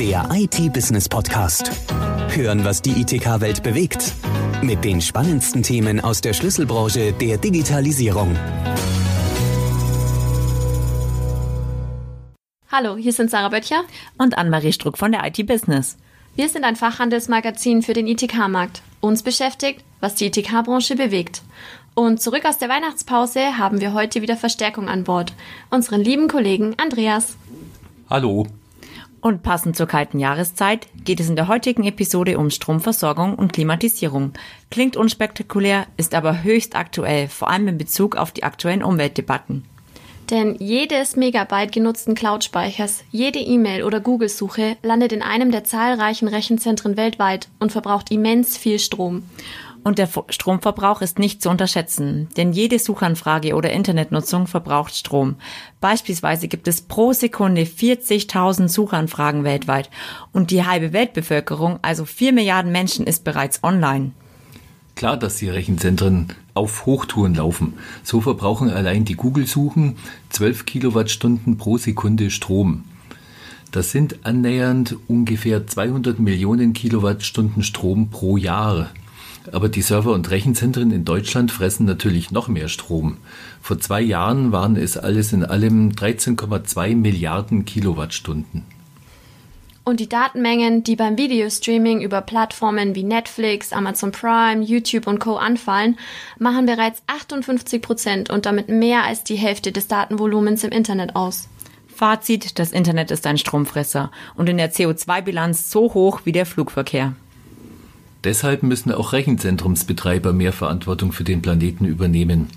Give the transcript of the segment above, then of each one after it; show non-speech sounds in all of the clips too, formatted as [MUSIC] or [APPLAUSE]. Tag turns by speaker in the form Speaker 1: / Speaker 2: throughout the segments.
Speaker 1: Der IT-Business-Podcast. Hören, was die ITK-Welt bewegt. Mit den spannendsten Themen aus der Schlüsselbranche der Digitalisierung.
Speaker 2: Hallo, hier sind Sarah Böttcher
Speaker 3: und Anne-Marie Struck von der IT-Business.
Speaker 2: Wir sind ein Fachhandelsmagazin für den ITK-Markt. Uns beschäftigt, was die ITK-Branche bewegt. Und zurück aus der Weihnachtspause haben wir heute wieder Verstärkung an Bord. Unseren lieben Kollegen Andreas.
Speaker 4: Hallo.
Speaker 3: Und passend zur kalten Jahreszeit geht es in der heutigen Episode um Stromversorgung und Klimatisierung. Klingt unspektakulär, ist aber höchst aktuell, vor allem in Bezug auf die aktuellen Umweltdebatten.
Speaker 2: Denn jedes Megabyte genutzten Cloud-Speichers, jede E-Mail oder Google-Suche landet in einem der zahlreichen Rechenzentren weltweit und verbraucht immens viel Strom.
Speaker 3: Und der Stromverbrauch ist nicht zu unterschätzen, denn jede Suchanfrage oder Internetnutzung verbraucht Strom. Beispielsweise gibt es pro Sekunde 40.000 Suchanfragen weltweit und die halbe Weltbevölkerung, also 4 Milliarden Menschen, ist bereits online.
Speaker 4: Klar, dass die Rechenzentren auf Hochtouren laufen. So verbrauchen allein die Google-Suchen 12 Kilowattstunden pro Sekunde Strom. Das sind annähernd ungefähr 200 Millionen Kilowattstunden Strom pro Jahr. Aber die Server und Rechenzentren in Deutschland fressen natürlich noch mehr Strom. Vor zwei Jahren waren es alles in allem 13,2 Milliarden Kilowattstunden.
Speaker 2: Und die Datenmengen, die beim Videostreaming über Plattformen wie Netflix, Amazon Prime, YouTube und Co. anfallen, machen bereits 58 Prozent und damit mehr als die Hälfte des Datenvolumens im Internet aus.
Speaker 3: Fazit, das Internet ist ein Stromfresser und in der CO2-Bilanz so hoch wie der Flugverkehr.
Speaker 4: Deshalb müssen auch Rechenzentrumsbetreiber mehr Verantwortung für den Planeten übernehmen.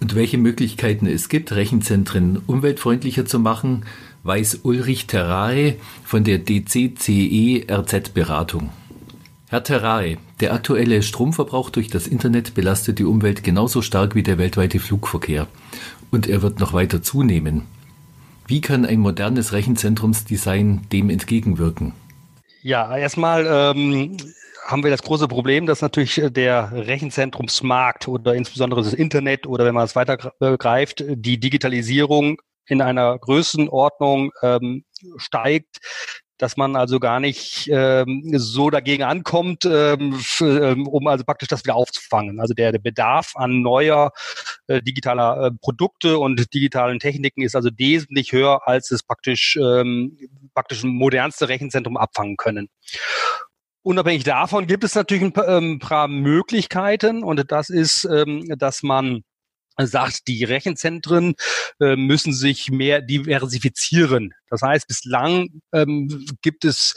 Speaker 4: Und welche Möglichkeiten es gibt, Rechenzentren umweltfreundlicher zu machen, weiß Ulrich Terrae von der DCCE RZ Beratung. Herr Terrae, der aktuelle Stromverbrauch durch das Internet belastet die Umwelt genauso stark wie der weltweite Flugverkehr. Und er wird noch weiter zunehmen. Wie kann ein modernes Rechenzentrumsdesign dem entgegenwirken?
Speaker 5: Ja, erstmal ähm, haben wir das große Problem, dass natürlich äh, der Rechenzentrumsmarkt oder insbesondere das Internet oder wenn man es weiter greift, die Digitalisierung in einer Größenordnung ähm, steigt, dass man also gar nicht ähm, so dagegen ankommt, ähm, ähm, um also praktisch das wieder aufzufangen. Also der, der Bedarf an neuer äh, digitaler äh, Produkte und digitalen Techniken ist also wesentlich höher, als es praktisch ähm, praktisch modernste Rechenzentrum abfangen können. Unabhängig davon gibt es natürlich ein paar, ähm, paar Möglichkeiten und das ist, ähm, dass man sagt, die Rechenzentren äh, müssen sich mehr diversifizieren. Das heißt, bislang ähm, gibt es,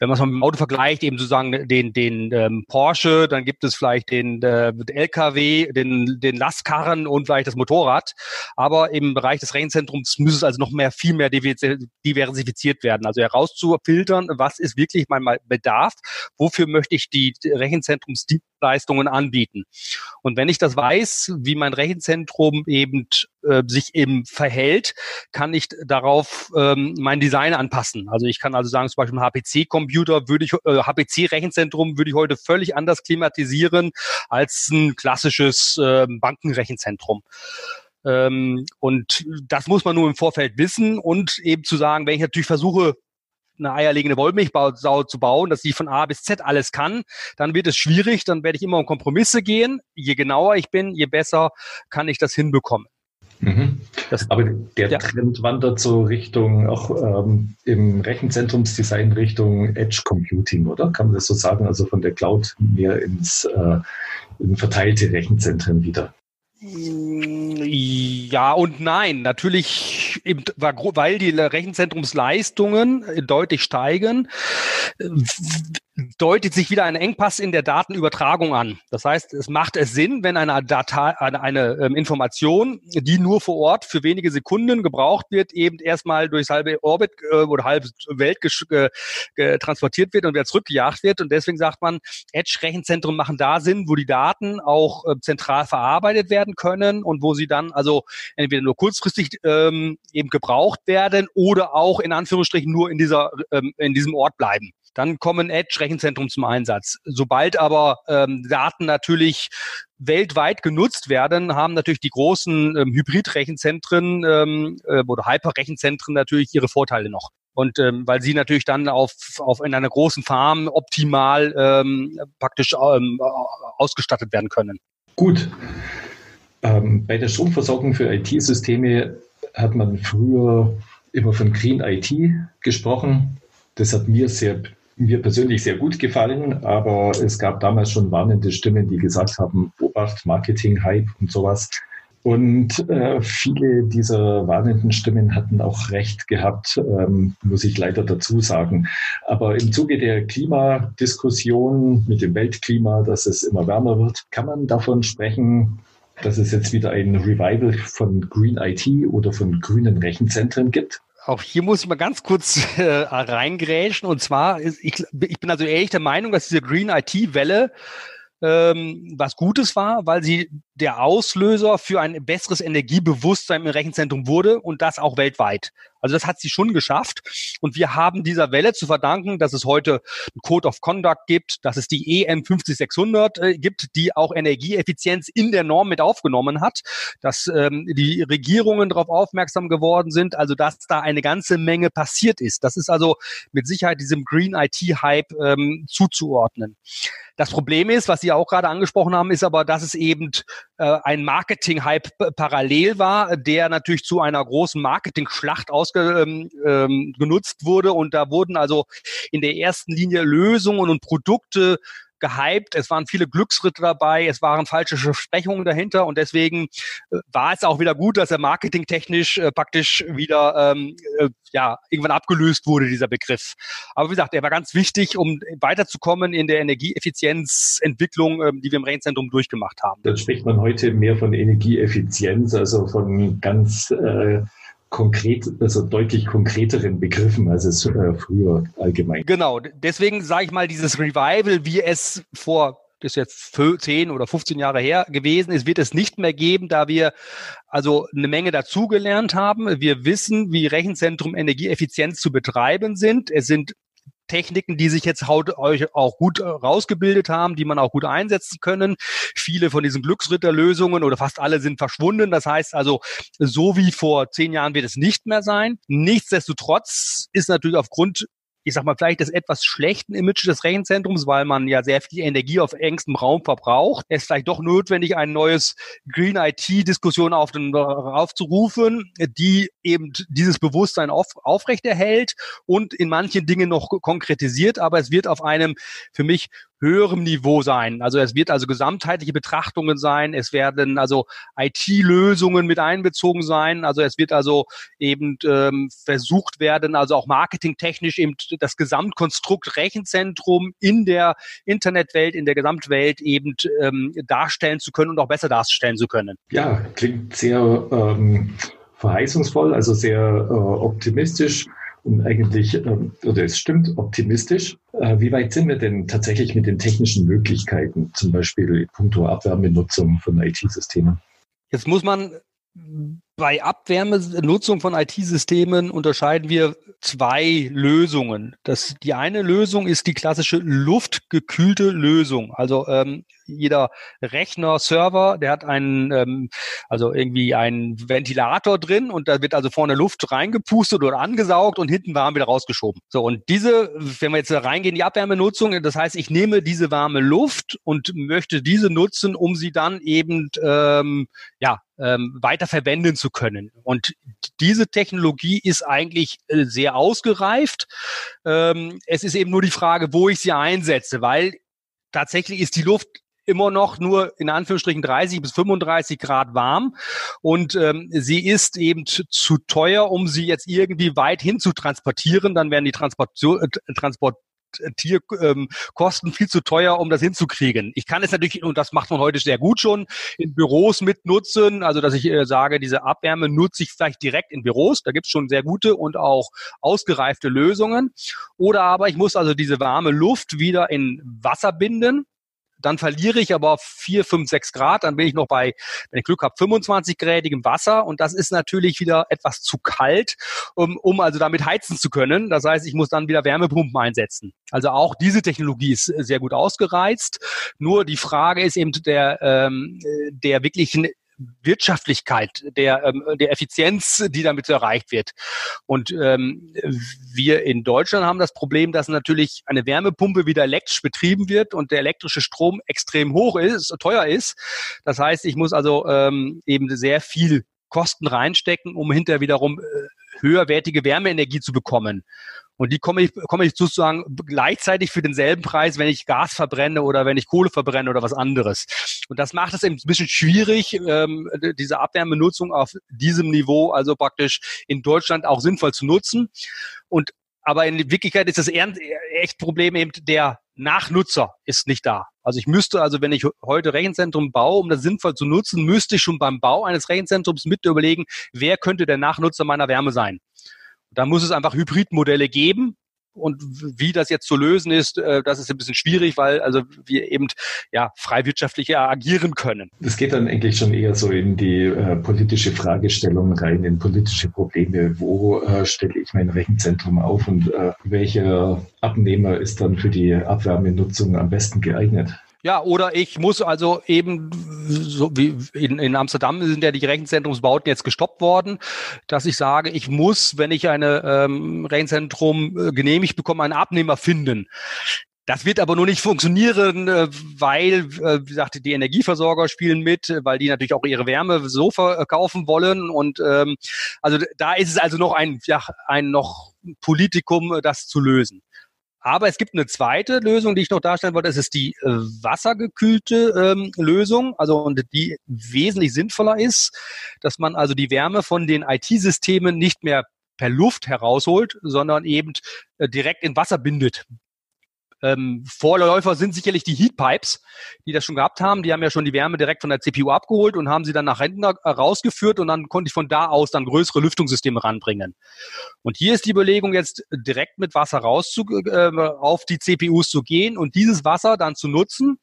Speaker 5: wenn man es mal mit dem Auto vergleicht, eben sozusagen den, den ähm, Porsche, dann gibt es vielleicht den, äh, LKW, den, den Lastkarren und vielleicht das Motorrad. Aber im Bereich des Rechenzentrums muss es also noch mehr, viel mehr diversifiziert werden. Also herauszufiltern, was ist wirklich mein Bedarf, wofür möchte ich die Rechenzentrumsdienstleistungen anbieten. Und wenn ich das weiß, wie mein Rechenzentrum eben äh, sich eben verhält, kann ich darauf ähm, mein Design anpassen. Also ich kann also sagen, zum Beispiel ein HPC-Computer würde ich, äh, HPC-Rechenzentrum würde ich heute völlig anders klimatisieren als ein klassisches äh, Bankenrechenzentrum. Ähm, und das muss man nur im Vorfeld wissen und eben zu sagen, wenn ich natürlich versuche, eine eierlegende Wollmilchsau zu bauen, dass sie von A bis Z alles kann, dann wird es schwierig, dann werde ich immer um Kompromisse gehen. Je genauer ich bin, je besser kann ich das hinbekommen.
Speaker 6: Mhm. Das, Aber der ja. Trend wandert so Richtung, auch ähm, im Rechenzentrumsdesign Richtung Edge Computing, oder? Kann man das so sagen? Also von der Cloud mehr ins äh, in verteilte Rechenzentren wieder.
Speaker 5: Ja und nein. Natürlich, weil die Rechenzentrumsleistungen deutlich steigen, deutet sich wieder ein Engpass in der Datenübertragung an. Das heißt, es macht es Sinn, wenn eine Datei, eine, eine ähm, Information, die nur vor Ort für wenige Sekunden gebraucht wird, eben erstmal durchs halbe Orbit äh, oder halbe Welt äh, transportiert wird und wieder zurückgejagt wird. Und deswegen sagt man, Edge-Rechenzentren machen da Sinn, wo die Daten auch äh, zentral verarbeitet werden können und wo sie dann also entweder nur kurzfristig ähm, eben gebraucht werden oder auch in Anführungsstrichen nur in dieser ähm, in diesem Ort bleiben. Dann kommen Edge-Rechenzentren zum Einsatz. Sobald aber ähm, Daten natürlich weltweit genutzt werden, haben natürlich die großen ähm, Hybrid-Rechenzentren ähm, äh, oder Hyper-Rechenzentren natürlich ihre Vorteile noch. Und ähm, weil sie natürlich dann auf, auf in einer großen Farm optimal ähm, praktisch ähm, ausgestattet werden können.
Speaker 6: Gut. Ähm, bei der Stromversorgung für IT-Systeme hat man früher immer von Green IT gesprochen. Das hat mir sehr mir persönlich sehr gut gefallen, aber es gab damals schon warnende Stimmen, die gesagt haben, Obacht, Marketing-Hype und sowas. Und äh, viele dieser warnenden Stimmen hatten auch recht gehabt, ähm, muss ich leider dazu sagen. Aber im Zuge der Klimadiskussion mit dem Weltklima, dass es immer wärmer wird, kann man davon sprechen, dass es jetzt wieder ein Revival von Green IT oder von grünen Rechenzentren gibt?
Speaker 5: Auch hier muss ich mal ganz kurz [LAUGHS] äh, reingrätschen. Und zwar, ist, ich, ich bin also ehrlich der Meinung, dass diese Green IT-Welle ähm, was Gutes war, weil sie der Auslöser für ein besseres Energiebewusstsein im Rechenzentrum wurde und das auch weltweit. Also das hat sie schon geschafft. Und wir haben dieser Welle zu verdanken, dass es heute einen Code of Conduct gibt, dass es die EM 50600 äh, gibt, die auch Energieeffizienz in der Norm mit aufgenommen hat, dass ähm, die Regierungen darauf aufmerksam geworden sind, also dass da eine ganze Menge passiert ist. Das ist also mit Sicherheit diesem Green IT-Hype ähm, zuzuordnen. Das Problem ist, was Sie auch gerade angesprochen haben, ist aber, dass es eben äh, ein Marketing-Hype parallel war, der natürlich zu einer großen Marketing-Schlacht ausgenutzt ähm, ähm, wurde. Und da wurden also in der ersten Linie Lösungen und Produkte gehypt. Es waren viele Glücksritter dabei, es waren falsche Versprechungen dahinter und deswegen äh, war es auch wieder gut, dass er marketingtechnisch äh, praktisch wieder ähm, äh, ja irgendwann abgelöst wurde dieser Begriff. Aber wie gesagt, er war ganz wichtig, um weiterzukommen in der Energieeffizienzentwicklung, ähm, die wir im Rechenzentrum durchgemacht haben.
Speaker 6: Dann spricht man heute mehr von Energieeffizienz, also von ganz äh konkret, also deutlich konkreteren Begriffen, als es äh, früher allgemein.
Speaker 5: Genau, deswegen sage ich mal, dieses Revival, wie es vor das ist jetzt 10 oder 15 Jahre her gewesen ist, wird es nicht mehr geben, da wir also eine Menge dazugelernt haben. Wir wissen, wie Rechenzentrum Energieeffizienz zu betreiben sind. Es sind Techniken, die sich jetzt euch auch gut äh, rausgebildet haben, die man auch gut einsetzen können. Viele von diesen Glücksritterlösungen oder fast alle sind verschwunden. Das heißt also, so wie vor zehn Jahren wird es nicht mehr sein. Nichtsdestotrotz ist natürlich aufgrund ich sag mal, vielleicht des etwas schlechten Image des Rechenzentrums, weil man ja sehr viel Energie auf engstem Raum verbraucht. Es ist vielleicht doch notwendig, ein neues Green IT-Diskussion auf aufzurufen, die eben dieses Bewusstsein auf, aufrechterhält und in manchen Dingen noch konkretisiert, aber es wird auf einem für mich höherem Niveau sein. Also es wird also gesamtheitliche Betrachtungen sein, es werden also IT-Lösungen mit einbezogen sein, also es wird also eben ähm, versucht werden, also auch marketingtechnisch eben das Gesamtkonstrukt Rechenzentrum in der Internetwelt, in der Gesamtwelt eben ähm, darstellen zu können und auch besser darstellen zu können.
Speaker 6: Ja, klingt sehr ähm, verheißungsvoll, also sehr äh, optimistisch und eigentlich, ähm, oder es stimmt, optimistisch. Äh, wie weit sind wir denn tatsächlich mit den technischen Möglichkeiten, zum Beispiel puncto Abwärmenutzung von IT-Systemen?
Speaker 5: Jetzt muss man bei Abwärmenutzung von IT-Systemen unterscheiden wir zwei Lösungen. Das, die eine Lösung ist die klassische luftgekühlte Lösung. Also ähm, jeder Rechner, Server, der hat einen, ähm, also irgendwie einen Ventilator drin und da wird also vorne Luft reingepustet oder angesaugt und hinten warm wieder rausgeschoben. So, und diese, wenn wir jetzt da reingehen, die Abwärmenutzung, das heißt, ich nehme diese warme Luft und möchte diese nutzen, um sie dann eben ähm, ja, ähm, weiter verwenden zu können. Und diese Technologie ist eigentlich äh, sehr ausgereift. Ähm, es ist eben nur die Frage, wo ich sie einsetze, weil tatsächlich ist die Luft immer noch nur in Anführungsstrichen 30 bis 35 Grad warm und ähm, sie ist eben zu teuer, um sie jetzt irgendwie weit hin zu transportieren. Dann werden die Transportation, äh, Transport Tierkosten ähm, viel zu teuer, um das hinzukriegen. Ich kann es natürlich, und das macht man heute sehr gut schon, in Büros mitnutzen. Also, dass ich äh, sage, diese Abwärme nutze ich vielleicht direkt in Büros. Da gibt es schon sehr gute und auch ausgereifte Lösungen. Oder aber ich muss also diese warme Luft wieder in Wasser binden dann verliere ich aber 4, 5, 6 Grad, dann bin ich noch bei, wenn ich Glück habe, 25 Grädigem Wasser und das ist natürlich wieder etwas zu kalt, um, um also damit heizen zu können. Das heißt, ich muss dann wieder Wärmepumpen einsetzen. Also auch diese Technologie ist sehr gut ausgereizt. Nur die Frage ist eben der, ähm, der wirklichen Wirtschaftlichkeit, der, ähm, der Effizienz, die damit erreicht wird. Und ähm, wir in Deutschland haben das Problem, dass natürlich eine Wärmepumpe wieder elektrisch betrieben wird und der elektrische Strom extrem hoch ist, teuer ist. Das heißt, ich muss also ähm, eben sehr viel Kosten reinstecken, um hinterher wiederum äh, höherwertige Wärmeenergie zu bekommen. Und die komme ich, komme ich sozusagen gleichzeitig für denselben Preis, wenn ich Gas verbrenne oder wenn ich Kohle verbrenne oder was anderes. Und das macht es eben ein bisschen schwierig, ähm, diese Abwärmenutzung auf diesem Niveau, also praktisch in Deutschland auch sinnvoll zu nutzen. Und aber in Wirklichkeit ist das echt Problem eben der Nachnutzer ist nicht da. Also ich müsste also, wenn ich heute Rechenzentrum baue, um das sinnvoll zu nutzen, müsste ich schon beim Bau eines Rechenzentrums mit überlegen, wer könnte der Nachnutzer meiner Wärme sein. Da muss es einfach Hybridmodelle geben. Und wie das jetzt zu lösen ist, äh, das ist ein bisschen schwierig, weil also wir eben ja frei wirtschaftlich agieren können.
Speaker 6: Das geht dann eigentlich schon eher so in die äh, politische Fragestellung rein, in politische Probleme. Wo äh, stelle ich mein Rechenzentrum auf und äh, welcher Abnehmer ist dann für die Abwärmenutzung am besten geeignet?
Speaker 5: Ja, oder ich muss also eben, so wie in, in Amsterdam sind ja die Rechenzentrumsbauten jetzt gestoppt worden, dass ich sage, ich muss, wenn ich eine ähm, Rechenzentrum äh, genehmigt bekomme, einen Abnehmer finden. Das wird aber nur nicht funktionieren, äh, weil, äh, wie gesagt, die Energieversorger spielen mit, weil die natürlich auch ihre Wärme so verkaufen wollen. Und ähm, also da ist es also noch ein, ja, ein noch Politikum, das zu lösen. Aber es gibt eine zweite Lösung, die ich noch darstellen wollte. Das ist die äh, wassergekühlte ähm, Lösung, also und die wesentlich sinnvoller ist, dass man also die Wärme von den IT-Systemen nicht mehr per Luft herausholt, sondern eben äh, direkt in Wasser bindet. Ähm, Vorläufer sind sicherlich die Heatpipes, die das schon gehabt haben. Die haben ja schon die Wärme direkt von der CPU abgeholt und haben sie dann nach hinten rausgeführt und dann konnte ich von da aus dann größere Lüftungssysteme ranbringen. Und hier ist die Überlegung jetzt direkt mit Wasser raus zu, äh, auf die CPUs zu gehen und dieses Wasser dann zu nutzen.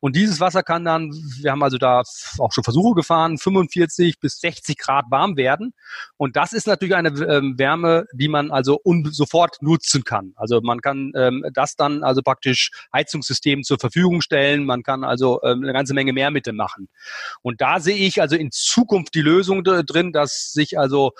Speaker 5: Und dieses Wasser kann dann, wir haben also da auch schon Versuche gefahren, 45 bis 60 Grad warm werden. Und das ist natürlich eine ähm, Wärme, die man also sofort nutzen kann. Also man kann ähm, das dann also also praktisch Heizungssystem zur Verfügung stellen. Man kann also ähm, eine ganze Menge mehr mit dem machen. Und da sehe ich also in Zukunft die Lösung drin, dass sich also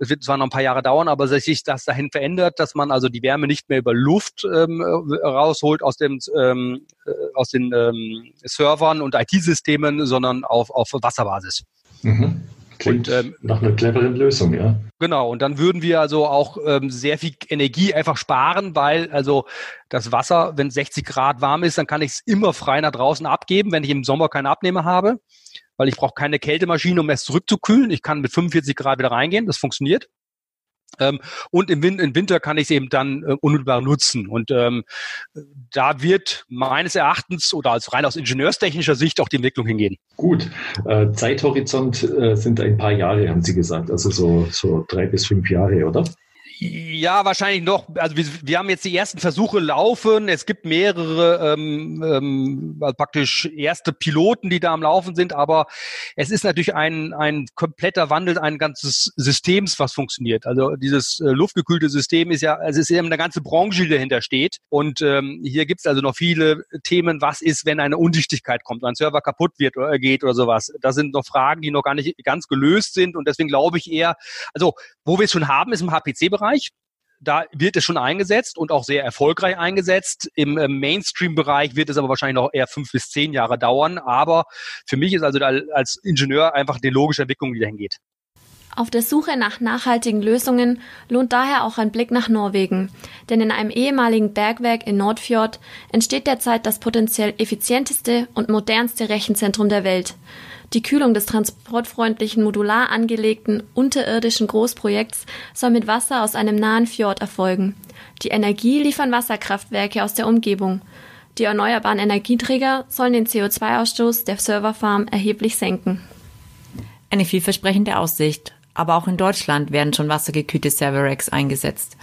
Speaker 5: es wird zwar noch ein paar Jahre dauern, aber sich das dahin verändert, dass man also die Wärme nicht mehr über Luft ähm, rausholt aus dem ähm, äh, aus den ähm, Servern und IT-Systemen, sondern auf, auf Wasserbasis.
Speaker 6: Mhm. Klingt und, ähm, nach einer cleveren Lösung, ja.
Speaker 5: Genau, und dann würden wir also auch ähm, sehr viel Energie einfach sparen, weil also das Wasser, wenn 60 Grad warm ist, dann kann ich es immer frei nach draußen abgeben, wenn ich im Sommer keine Abnehmer habe, weil ich brauche keine Kältemaschine, um es zurückzukühlen. Ich kann mit 45 Grad wieder reingehen, das funktioniert. Ähm, und im, Win im, Winter kann ich es eben dann äh, unmittelbar nutzen. Und ähm, da wird meines Erachtens oder als rein aus ingenieurstechnischer Sicht auch die Entwicklung hingehen.
Speaker 6: Gut. Äh, Zeithorizont äh, sind ein paar Jahre, haben Sie gesagt. Also so, so drei bis fünf Jahre, oder?
Speaker 5: Ja, wahrscheinlich noch. Also wir, wir haben jetzt die ersten Versuche laufen. Es gibt mehrere ähm, ähm, also praktisch erste Piloten, die da am Laufen sind, aber es ist natürlich ein, ein kompletter Wandel ein ganzes Systems, was funktioniert. Also dieses äh, luftgekühlte System ist ja, also es ist eben eine ganze Branche, die dahinter steht. Und ähm, hier gibt es also noch viele Themen, was ist, wenn eine Undichtigkeit kommt, ein Server kaputt wird oder geht oder sowas. Das sind noch Fragen, die noch gar nicht ganz gelöst sind. Und deswegen glaube ich eher, also wo wir es schon haben, ist im HPC-Bereich. Bereich. Da wird es schon eingesetzt und auch sehr erfolgreich eingesetzt. Im äh, Mainstream-Bereich wird es aber wahrscheinlich noch eher fünf bis zehn Jahre dauern. Aber für mich ist also als Ingenieur einfach die logische Entwicklung, die dahin geht.
Speaker 2: Auf der Suche nach nachhaltigen Lösungen lohnt daher auch ein Blick nach Norwegen, denn in einem ehemaligen Bergwerk in Nordfjord entsteht derzeit das potenziell effizienteste und modernste Rechenzentrum der Welt. Die Kühlung des transportfreundlichen, modular angelegten unterirdischen Großprojekts soll mit Wasser aus einem nahen Fjord erfolgen. Die Energie liefern Wasserkraftwerke aus der Umgebung. Die erneuerbaren Energieträger sollen den CO2-Ausstoß der Serverfarm erheblich senken.
Speaker 3: Eine vielversprechende Aussicht. Aber auch in Deutschland werden schon wassergekühlte Server-Racks eingesetzt.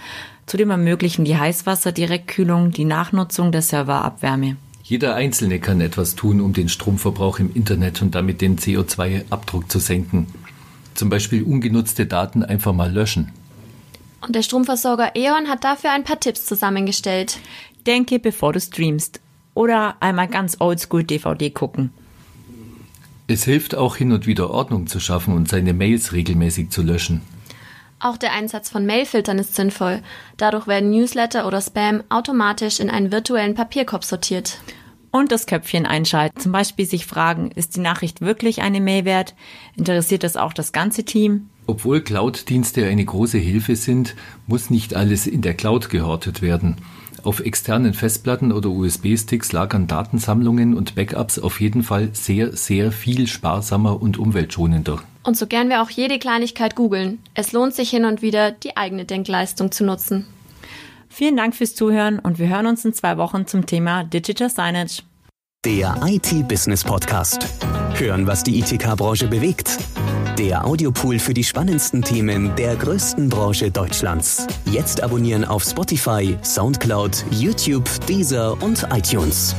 Speaker 3: Zudem ermöglichen die Heißwasser-Direktkühlung die Nachnutzung der Serverabwärme.
Speaker 4: Jeder Einzelne kann etwas tun, um den Stromverbrauch im Internet und damit den CO2-Abdruck zu senken. Zum Beispiel ungenutzte Daten einfach mal löschen.
Speaker 2: Und der Stromversorger E.ON hat dafür ein paar Tipps zusammengestellt.
Speaker 3: Denke, bevor du streamst. Oder einmal ganz oldschool DVD gucken.
Speaker 4: Es hilft auch hin und wieder Ordnung zu schaffen und seine Mails regelmäßig zu löschen.
Speaker 2: Auch der Einsatz von Mailfiltern ist sinnvoll. Dadurch werden Newsletter oder Spam automatisch in einen virtuellen Papierkorb sortiert.
Speaker 3: Und das Köpfchen einschalten. Zum Beispiel sich fragen, ist die Nachricht wirklich eine Mail wert? Interessiert das auch das ganze Team?
Speaker 4: Obwohl Cloud-Dienste eine große Hilfe sind, muss nicht alles in der Cloud gehortet werden. Auf externen Festplatten oder USB-Sticks lagern Datensammlungen und Backups auf jeden Fall sehr, sehr viel sparsamer und umweltschonender.
Speaker 2: Und so gern wir auch jede Kleinigkeit googeln. Es lohnt sich hin und wieder, die eigene Denkleistung zu nutzen.
Speaker 3: Vielen Dank fürs Zuhören und wir hören uns in zwei Wochen zum Thema Digital Signage.
Speaker 1: Der IT-Business Podcast. Hören, was die ITK-Branche bewegt. Der Audiopool für die spannendsten Themen der größten Branche Deutschlands. Jetzt abonnieren auf Spotify, Soundcloud, YouTube, Deezer und iTunes.